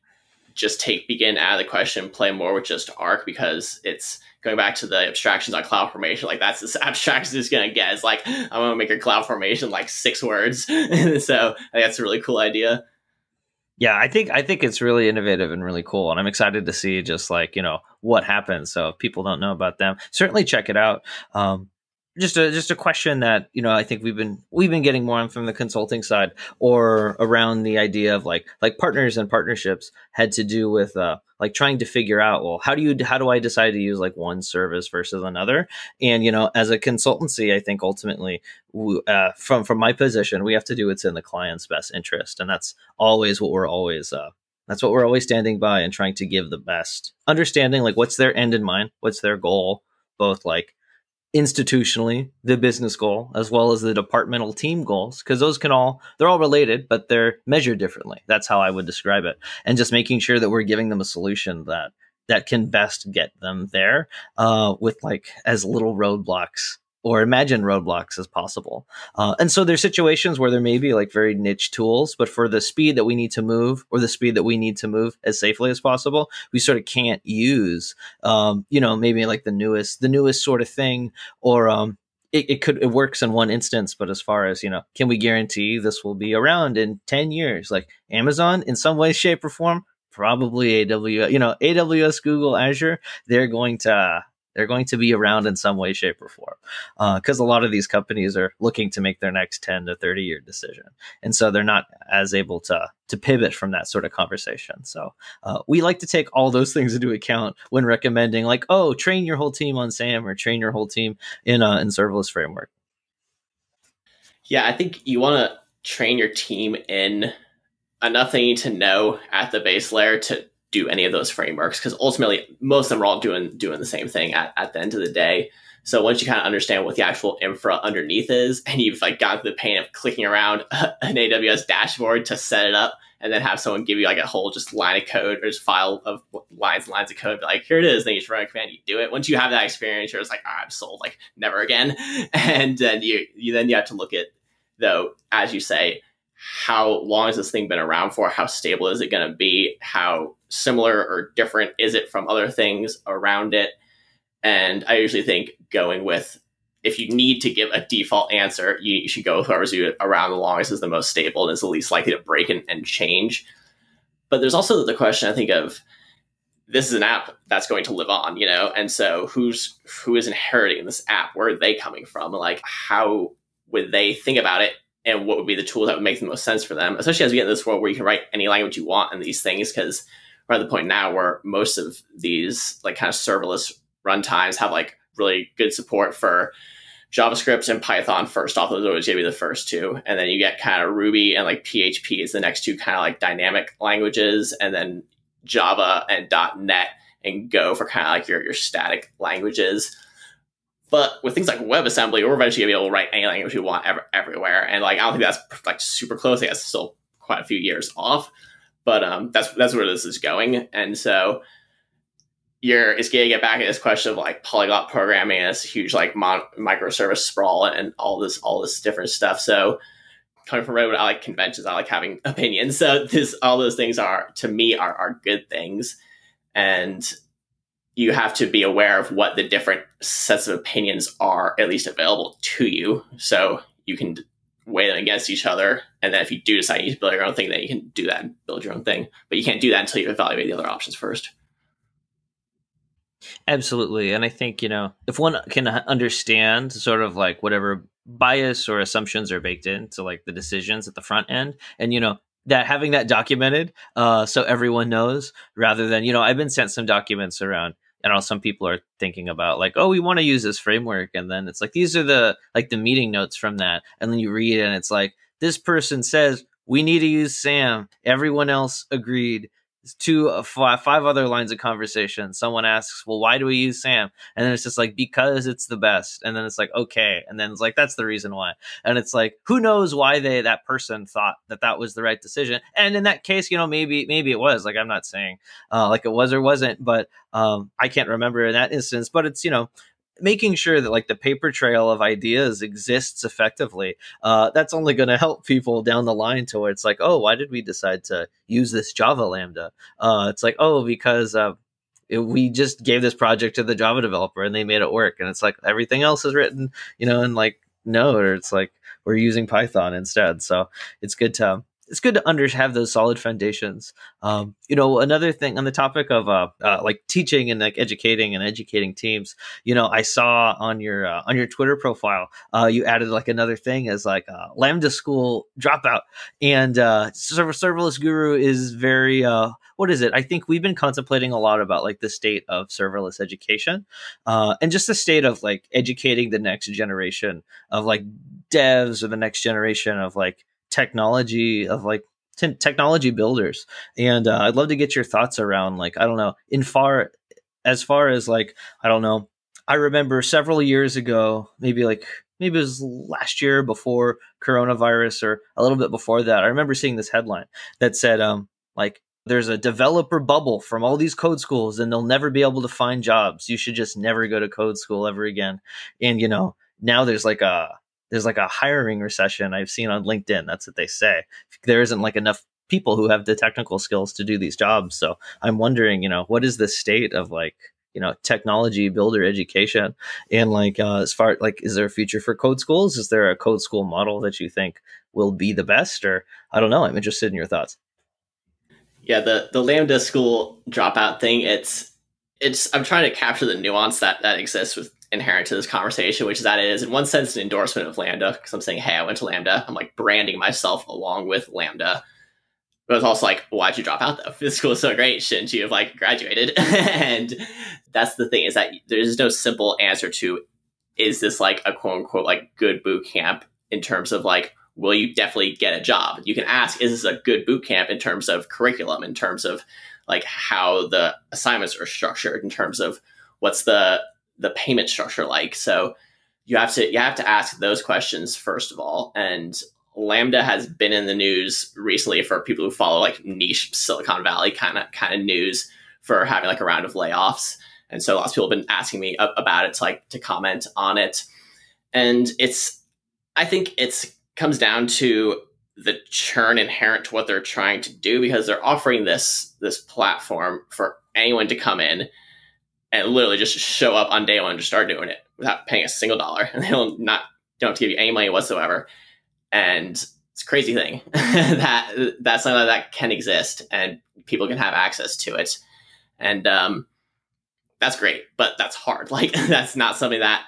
just take Begin out of the question, play more with just Arc because it's going back to the abstractions on Cloud Formation. Like that's as *laughs* abstract as it's gonna get. It's like I'm gonna make a Cloud Formation like six words, *laughs* so I think that's a really cool idea yeah i think i think it's really innovative and really cool and i'm excited to see just like you know what happens so if people don't know about them certainly check it out. Um, just a just a question that you know I think we've been we've been getting more on from the consulting side or around the idea of like like partners and partnerships had to do with uh like trying to figure out well how do you how do I decide to use like one service versus another? And you know as a consultancy I think ultimately uh, from from my position we have to do what's in the client's best interest. And that's always what we're always uh that's what we're always standing by and trying to give the best understanding like what's their end in mind? What's their goal? Both like institutionally the business goal as well as the departmental team goals because those can all they're all related but they're measured differently. That's how i would describe it. And just making sure that we're giving them a solution that that can best get them there uh, with like as little roadblocks or imagine roadblocks as possible. Uh, and so there's situations where there may be like very niche tools, but for the speed that we need to move or the speed that we need to move as safely as possible, we sort of can't use, um, you know, maybe like the newest, the newest sort of thing, or um, it, it could it works in one instance, but as far as you know, can we guarantee this will be around in ten years? Like Amazon, in some way, shape, or form, probably AWS, you know, AWS, Google, Azure, they're going to they're going to be around in some way, shape, or form. Because uh, a lot of these companies are looking to make their next 10 to 30 year decision. And so they're not as able to, to pivot from that sort of conversation. So uh, we like to take all those things into account when recommending, like, oh, train your whole team on SAM or train your whole team in, uh, in serverless framework. Yeah, I think you want to train your team in enough they need to know at the base layer to do any of those frameworks because ultimately most of them are all doing doing the same thing at, at the end of the day. So once you kind of understand what the actual infra underneath is and you've like got the pain of clicking around *laughs* an aws dashboard to set it up and then have someone give you like a whole just line of code or just file of lines and lines of code like here it is then you just run a command you do it. Once you have that experience you're just like i'm sold like never again. *laughs* And then you, you then you have to look at though as you say how long has this thing been around for? How stable is it going to be? How similar or different is it from other things around it? And I usually think going with if you need to give a default answer, you, you should go with whoever's around the longest is the most stable and is the least likely to break and, and change. But there's also the question I think of this is an app that's going to live on, you know, and so who's who is inheriting this app? Where are they coming from? Like how would they think about it and what would be the tools that would make the most sense for them, especially as we get in this world where you can write any language you want in these things, because we're at the point now where most of these like kind of serverless runtimes have like really good support for JavaScript and Python first off. Those are always to be the first two. And then you get kind of Ruby and like PHP is the next two kind of like dynamic languages. And then Java and .NET and Go for kind of like your, your static languages. But with things like WebAssembly, we're eventually gonna be able to write any language we want ever, everywhere. And like I don't think that's like super close. I guess still quite a few years off. But um, that's that's where this is going. And so you're it's gonna get back at this question of like polyglot programming and this huge like mon- microservice sprawl and all this all this different stuff. So coming from Redwood, I like conventions. I like having *laughs* opinions. So this all those things are to me are are good things. And you have to be aware of what the different sets of opinions are at least available to you. So you can weigh them against each other. And then if you do decide you need to build your own thing, then you can do that and build your own thing. But you can't do that until you evaluate the other options first. Absolutely. And I think, you know, if one can understand sort of like whatever bias or assumptions are baked into like the decisions at the front end, and, you know, that having that documented uh, so everyone knows rather than, you know, I've been sent some documents around I know some people are thinking about like, oh, we want to use this framework, and then it's like these are the like the meeting notes from that, and then you read it, and it's like this person says we need to use Sam. Everyone else agreed two uh, five, other lines of conversation. Someone asks well why do we use sam? And then it's just like because it's the best. And then it's like okay. And then it's like that's the reason why. And it's like who knows why they that person thought that that was the right decision? And in that case you know maybe maybe it was. Like i'm not saying uh, like it was or wasn't but um, i can't remember in that instance but it's you know making sure that like the paper trail of ideas exists effectively uh, that's only going *laughs* to help people down the line to where it's like oh why did we decide to use this java lambda? Uh, it's like oh because uh, it, we just gave this project to the java developer and they made it work. And it's like everything else is written you know and like no or it's like we're using python instead. So it's good to it's good to under have those solid foundations. Um, you know, another thing on the topic of uh, uh, like teaching and like educating and educating teams. You know, I saw on your uh, on your Twitter profile, uh, you added like another thing as like uh, Lambda School dropout, and uh, server serverless guru is very uh, what is it? I think we've been contemplating a lot about like the state of serverless education, and just the state of like educating the next generation of like devs or the next generation of like technology of like t- technology builders. And uh, i'd love to get your thoughts around like i don't know in far as far as like i don't know i remember several years ago maybe like maybe it was last year before coronavirus or a little bit before that i remember seeing this headline that said um like there's a developer bubble from all these code schools and they'll never be able to find jobs. You should just never go to code school ever again. And you know now there's like a there's like a hiring recession I've seen on LinkedIn. That's what they say. There isn't like enough people who have the technical skills to do these jobs. So I'm wondering, you know, what is the state of like, you know, technology builder education and like uh, as far like, is there a future for code schools? Is there a code school model that you think will be the best? Or I don't know. I'm interested in your thoughts. Yeah, the the Lambda school dropout thing. It's it's. I'm trying to capture the nuance that that exists with inherent to this conversation, which is that it is in one sense an endorsement of Lambda because I'm saying, hey, I went to Lambda. I'm like branding myself along with Lambda. But it's also like, why'd you drop out though? *laughs* This school is so great. Shouldn't you have like graduated? *laughs* and that's the thing is that there's no simple answer to is this like a quote unquote like good boot camp in terms of like will you definitely get a job? You can ask, is this a good boot camp in terms of curriculum, in terms of like how the assignments are structured, in terms of what's the the payment structure like? So you have to you have to ask those questions first of all. And Lambda has been in the news recently for people who follow like niche Silicon Valley kind of kind of news for having like a round of layoffs. And so lots of people have been asking me about it to like to comment on it. And it's I think it's comes down to the churn inherent to what they're trying to do because they're offering this this platform for anyone to come in and literally just show up on day one and just start doing it without paying a single dollar. *laughs* And they'll not don't have to give you any money whatsoever. And it's a crazy thing *laughs* that that's something that can exist and people can have access to it. And um, that's great but that's hard. *laughs* Like that's not something that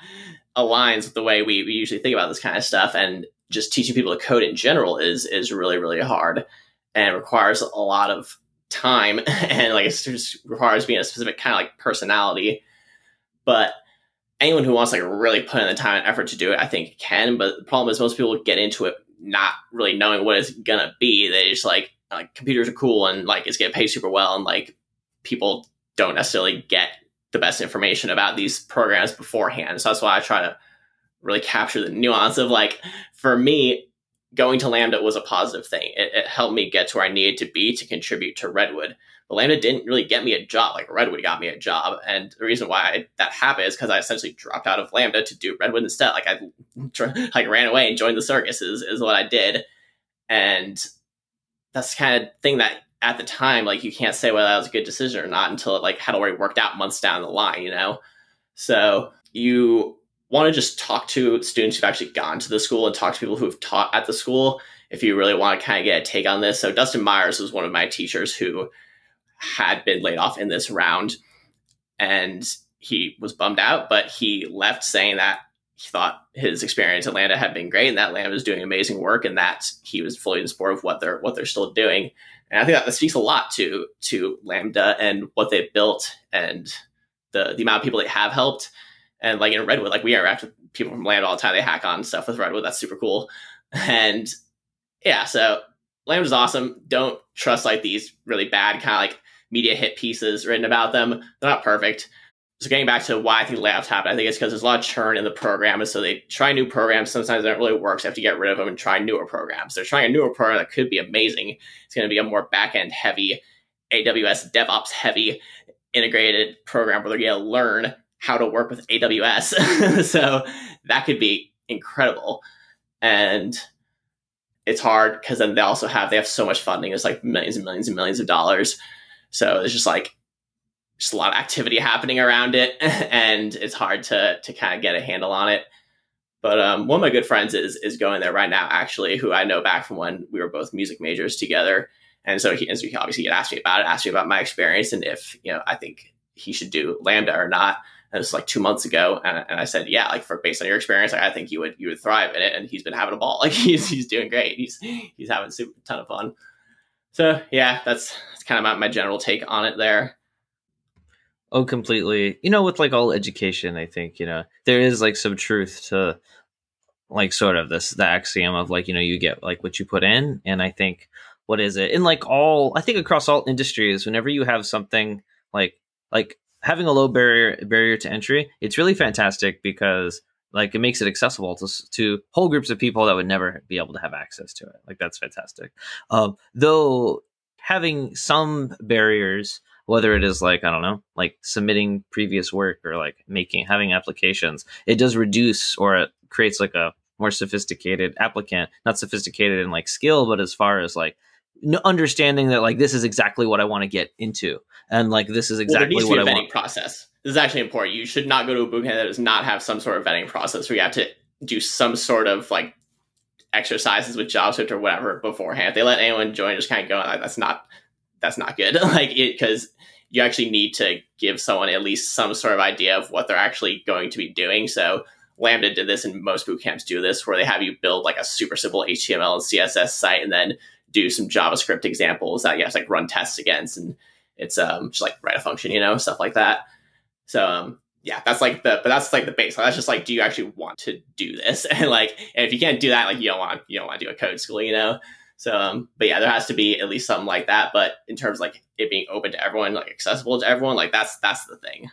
aligns with the way we, we usually think about this kind of stuff. And just teaching people to code in general is is really really hard and requires a lot of time *laughs* and like it just requires being a specific kind of like personality. But anyone who wants like really put in the time and effort to do it i think can. But the problem is most people get into it not really knowing what it's gonna be. They just like like computers are cool and like it's gonna pay super well and like people don't necessarily get the best information about these programs beforehand. So that's why i try to really capture the nuance of like for me going to lambda was a positive thing. It, it, helped me get to where i needed to be to contribute to redwood. But lambda didn't really get me a job. Like redwood got me a job. And the reason why that happened is because i essentially dropped out of lambda to do redwood instead. Like i *laughs* like ran away and joined the circus is, is what i did. And that's the kind of thing that at the time like you can't say whether that was a good decision or not until it like had already worked out months down the line you know? So you want to just talk to students who've actually gone to the school and talk to people who've taught at the school if you really want to kind of get a take on this. So Dustin Myers was one of my teachers who had been laid off in this round and he was bummed out, but he left saying that he thought his experience at Lambda had been great and that Lambda was doing amazing work and that he was fully in support of what they're what they're still doing. And I think that speaks a lot to to Lambda and what they've built and the the amount of people they have helped and like in Redwood, like we interact with people from Lambda all the time. They hack on stuff with Redwood. That's super cool. And yeah, so Lambda's awesome. Don't trust like these really bad kind of like media hit pieces written about them. They're not perfect. So getting back to why I think layoffs happen, I think it's because there's a lot of churn in the program, and so they try new programs. Sometimes don't really works. they have to get rid of them and try newer programs. They're trying a newer program that could be amazing. It's going to be a more back end heavy, AWS DevOps heavy integrated program where they're going to learn how to work with AWS. *laughs* so that could be incredible. And it's hard because then they also have they have so much funding. It's like millions and millions and millions of dollars. So it's just like just a lot of activity happening around it, *laughs* and it's hard to to kind of get a handle on it. But um, one of my good friends is is going there right now, actually, who I know back from when we were both music majors together. And so he, and so he obviously asked me about it, asked me about my experience, and if you know I think he should do Lambda or not. It was like two months ago, and, and I said, "Yeah, like for based on your experience, like, I think you would you would thrive in it." And he's been having a ball. *laughs* Like he's he's doing great. He's he's having a super ton of fun. So yeah, that's that's kind of my, my general take on it there. Oh, completely. You know, with like all education, I think you know there is like some truth to like sort of this the axiom of like you know you get like what you put in, and I think what is it in like all I think across all industries, whenever you have something like like having a low barrier barrier to entry, it's really fantastic because like it makes it accessible to to whole groups of people that would never be able to have access to it. Like that's fantastic. Um, though having some barriers, whether it is like I don't know, like submitting previous work or like making having applications, it does reduce or it creates like a more sophisticated applicant. Not sophisticated in like skill, but as far as like understanding that like this is exactly what I want to get into, and like this is exactly well, what I vetting want. process. This is actually important. You should not go to a bootcamp that does not have some sort of vetting process where you have to do some sort of like exercises with JavaScript or whatever beforehand. If they let anyone join, just kind of go. Like, that's not that's not good. *laughs* like it because you actually need to give someone at least some sort of idea of what they're actually going to be doing. So Lambda did this, and most boot camps do this, where they have you build like a super simple HTML and CSS site, and then do some JavaScript examples that you have to like run tests against, and it's um just like write a function, you know, stuff like that. So um, yeah, that's like the but that's like the base. That's just like, do you actually want to do this? *laughs* And like, and if you can't do that, like you don't want you don't want to do a code school, you know. So, um, but yeah, there has to be at least something like that. But in terms of, like it being open to everyone, like accessible to everyone, like that's that's the thing.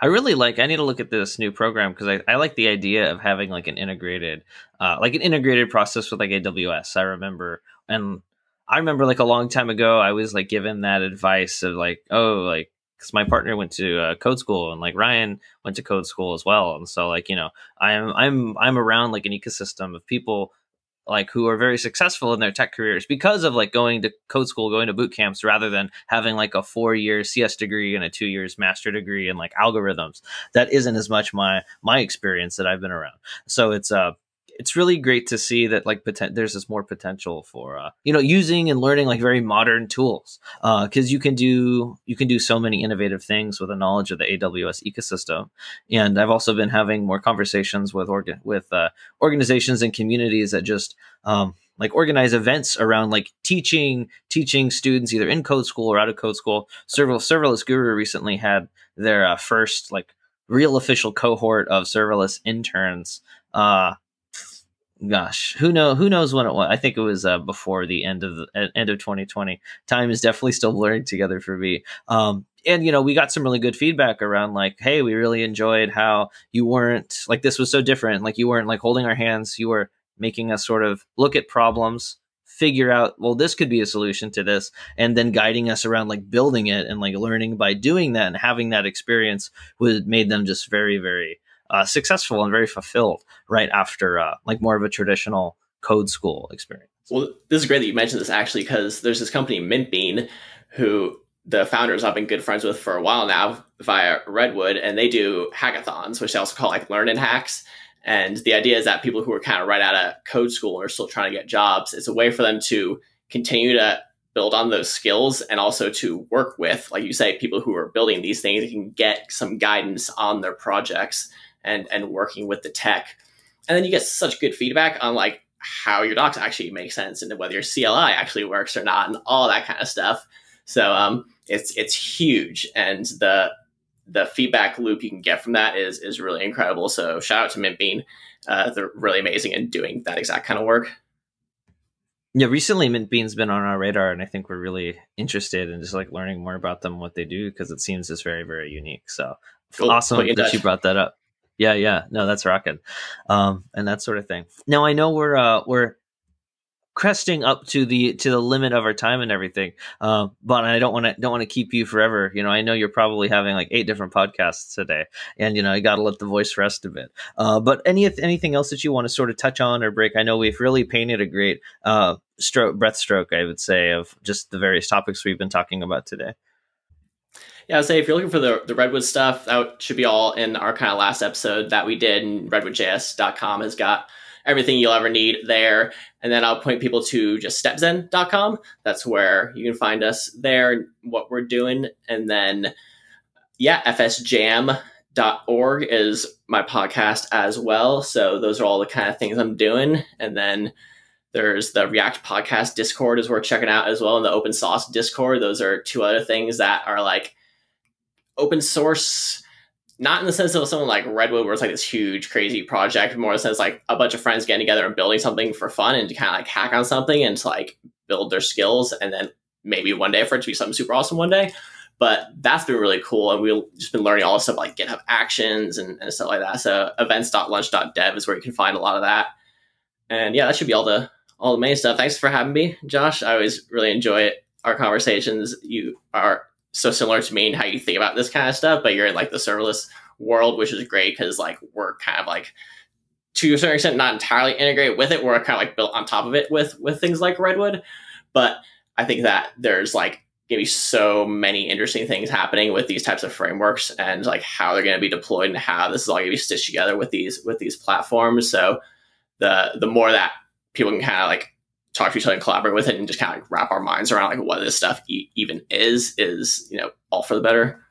I really like. I need to look at this new program because I, I like the idea of having like an integrated, uh, like an integrated process with like AWS. I remember, and I remember like a long time ago, I was like given that advice of like, oh, like because my partner went to uh, code school and like Ryan went to code school as well, and so like you know, I'm I'm I'm around like an ecosystem of people like who are very successful in their tech careers because of like going to code school, going to boot camps rather than having like a four year CS degree and a two years master degree in like algorithms. That isn't as much my my experience that I've been around. So it's uh it's really great to see that like poten- there's this more potential for uh, you know using and learning like very modern tools because uh, you can do you can do so many innovative things with a knowledge of the AWS ecosystem. And I've also been having more conversations with orga- with uh, organizations and communities that just um, like organize events around like teaching teaching students either in code school or out of code school. Serverless, Serverless Guru recently had their uh, first like real official cohort of serverless interns uh, gosh, who know who knows when it was? I think it was uh, before the end of the end of 2020. Time is definitely still blurring together for me. Um, and you know, we got some really good feedback around like, hey, we really enjoyed how you weren't like this was so different. Like you weren't like holding our hands. You were making us sort of look at problems figure out well this could be a solution to this and then guiding us around like building it and like learning by doing that and having that experience would made them just very very uh, successful and very fulfilled right after uh, like more of a traditional code school experience. Well, this is great that you mentioned this actually because there's this company Mintbean who the founders I've been good friends with for a while now via Redwood, and they do hackathons, which they also call like learn and hacks. And the idea is that people who are kind of right out of code school and are still trying to get jobs, it's a way for them to continue to build on those skills and also to work with, like you say, people who are building these things can get some guidance on their projects and and working with the tech. And then you get such good feedback on like how your docs actually make sense and whether your CLI actually works or not and all that kind of stuff. So um, it's it's huge, and the the feedback loop you can get from that is is really incredible. So shout out to Mintbean, uh, they're really amazing in doing that exact kind of work. Yeah, recently Mintbean's been on our radar, and I think we're really interested in just like learning more about them, what they do, because it seems just very very unique. So cool. awesome that you brought that up. Yeah, yeah. No, that's rocking. Um, and that sort of thing. Now I know we're uh we're cresting up to the to the limit of our time and everything. Um, but I don't want to don't want to keep you forever. You know, I know you're probably having like eight different podcasts today, and you know, you got to let the voice rest a bit. Uh, but any anything else that you want to sort of touch on or break? I know we've really painted a great uh stroke breath stroke, I would say, of just the various topics we've been talking about today yeah, I'd say if you're looking for the, the Redwood stuff, that should be all in our kind of last episode that we did. And redwoodjs.com has got everything you'll ever need there. And then I'll point people to just stepzen.com. That's where you can find us there, what we're doing. And then, yeah, fsjam.org is my podcast as well. So those are all the kind of things I'm doing. And then there's the React podcast Discord is worth checking out as well. And the open source Discord. Those are two other things that are like open source not in the sense of someone like Redwood, where it's like this huge, crazy project, more in the sense like a bunch of friends getting together and building something for fun and to kind of like hack on something and to like build their skills and then maybe one day for it to be something super awesome one day. But that's been really cool. And we've just been learning all this stuff like GitHub actions and, and stuff like that. So events.lunch.dev is where you can find a lot of that. And yeah, that should be all the all the main stuff. Thanks for having me, Josh. I always really enjoy it. Our conversations. You are so similar to me and how you think about this kind of stuff, but you're in like the serverless world, which is great because like we're kind of like to a certain extent not entirely integrated with it. We're kind of like built on top of it with with things like Redwood. But I think that there's like gonna be so many interesting things happening with these types of frameworks and like how they're gonna be deployed and how this is all gonna be stitched together with these with these platforms. So the the more that people can kind of like talk to each other and collaborate with it and just kind of like wrap our minds around like what this stuff e- even is is you know all for the better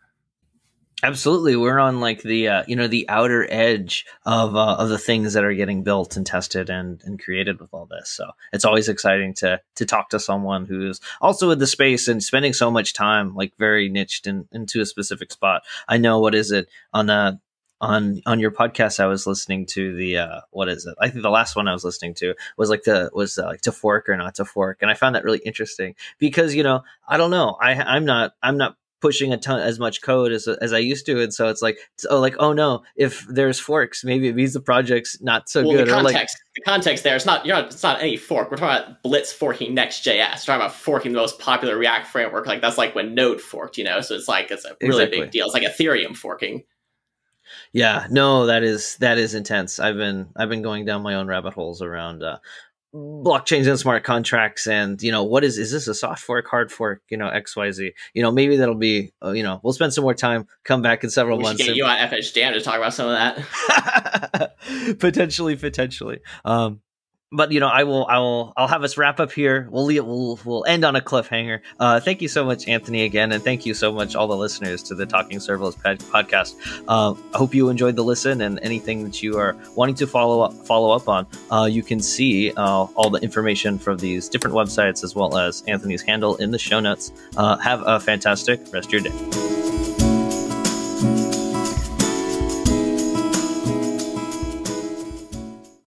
Absolutely, we're on like the uh, you know the outer edge of uh, of the things that are getting built and tested and and created with all this. So it's always exciting to to talk to someone who's also in the space and spending so much time, like very niched in, into a specific spot. I know what is it on the on on your podcast i was listening to the uh what is it i think the last one i was listening to was like the was uh, like to fork or not to fork and i found that really interesting because you know i don't know i i'm not i'm not pushing a ton as much code as as I used to, and so it's like oh like oh no, if there's forks, maybe it means the project's not so well, good. The context, like, the context there, it's not you're not it's not any fork. We're talking about Blitz forking Next.js. We're talking about forking the most popular React framework. Like that's like when Node forked, you know. So it's like it's a really exactly. big deal. It's like Ethereum forking. Yeah, no, that is that is intense. I've been I've been going down my own rabbit holes around uh, blockchains and smart contracts and you know what is is this a soft fork hard fork you know xyz you know maybe that'll be uh, you know we'll spend some more time come back in several we months get and... you on FSJam to talk about some of that. *laughs* Potentially potentially. Um but you know, I will, I will, I'll have us wrap up here. We'll we'll we'll end on a cliffhanger. Uh, thank you so much, Anthony, again, and thank you so much, all the listeners to the Talking Serverless podcast. Uh, I hope you enjoyed the listen, and anything that you are wanting to follow up follow up on, uh, you can see uh, all the information from these different websites as well as Anthony's handle in the show notes. Uh, have a fantastic rest of your day.